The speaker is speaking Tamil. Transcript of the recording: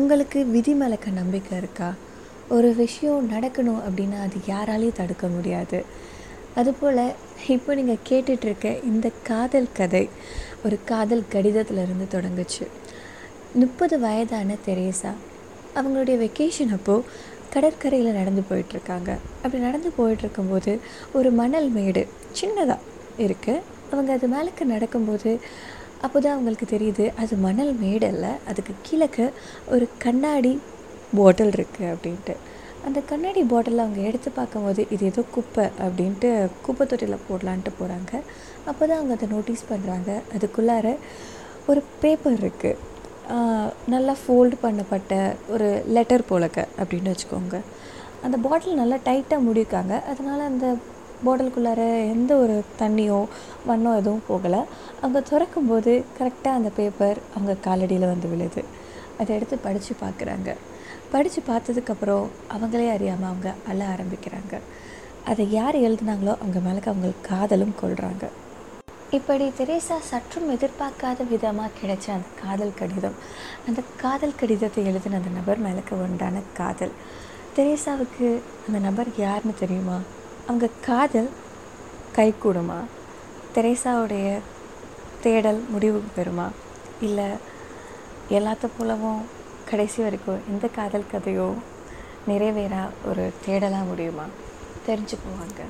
உங்களுக்கு விதி மேலக்க நம்பிக்கை இருக்கா? ஒரு விஷயம் நடக்கணும் அப்படின்னா அது யாராலையும் தடுக்க முடியாது. அதுபோல் இப்போ நீங்கள் கேட்டுட்ருக்க இந்த காதல் கதை ஒரு காதல் கடிதத்திலிருந்து தொடங்குச்சு. முப்பது வயதான தெரேசா அவங்களுடைய வெக்கேஷன் அப்போது கடற்கரையில் நடந்து போயிட்டுருக்காங்க அப்படி நடந்து போயிட்டுருக்கும்போது ஒரு மணல் மேடு சின்னதாக இருக்குது அவங்க அது மேலக்கு நடக்கும்போது அப்போ தான் அவங்களுக்கு தெரியுது அது மணல் மேடல்ல அதுக்கு கீழக்க ஒரு கண்ணாடி பாட்டில் இருக்குது அப்படின்ட்டு. அந்த கண்ணாடி பாட்டிலில் அவங்க எடுத்து பார்க்கும்போது இது ஏதோ குப்பை அப்படின்ட்டு குப்பை தொட்டியில் போடலான்ட்டு போகிறாங்க அப்போ தான் அவங்க அதை நோட்டீஸ் பண்ணுறாங்க அதுக்குள்ளார ஒரு பேப்பர் இருக்குது நல்லா ஃபோல்டு பண்ணப்பட்ட ஒரு லெட்டர் போலக்க அப்படின்னு வச்சுக்கோங்க. அந்த பாட்டில் நல்லா டைட்டாக முடிக்காங்க அதனால் அந்த பாட்டிலுக்குள்ளார எந்த ஒரு தண்ணியோ மண்ணோ எதுவும் போகலை. அவங்க திறக்கும்போது கரெக்டாக அந்த பேப்பர் அவங்க காலடியில் வந்து விழுது. அதை எடுத்து படித்து பார்க்குறாங்க. படித்து பார்த்ததுக்கப்புறம் அவங்களே அறியாமல் அவங்க அழ ஆரம்பிக்கிறாங்க. அதை யார் எழுதுனாங்களோ அவங்க மேலே அவங்க காதலும் கொள்கிறாங்க இப்படி தெரேசா சற்றும் எதிர்பார்க்காத விதமாக கிடைச்ச அந்த காதல் கடிதம். அந்த காதல் கடிதத்தை எழுதின அந்த நபர் மேலுக்கு உண்டான காதல். தெரேசாவுக்கு அந்த நபர் யாருன்னு தெரியுமா? அவங்க காதல் கைகூடுமா? தெரேசாவுடைய தேடல் முடிவு பெறுமா? இல்லை எல்லாத்த போலவும் கடைசி வரைக்கும் எந்த காதல் கதையோ நிறைவேற ஒரு தேடலாக முடியுமா? தெரிஞ்சு போவாங்க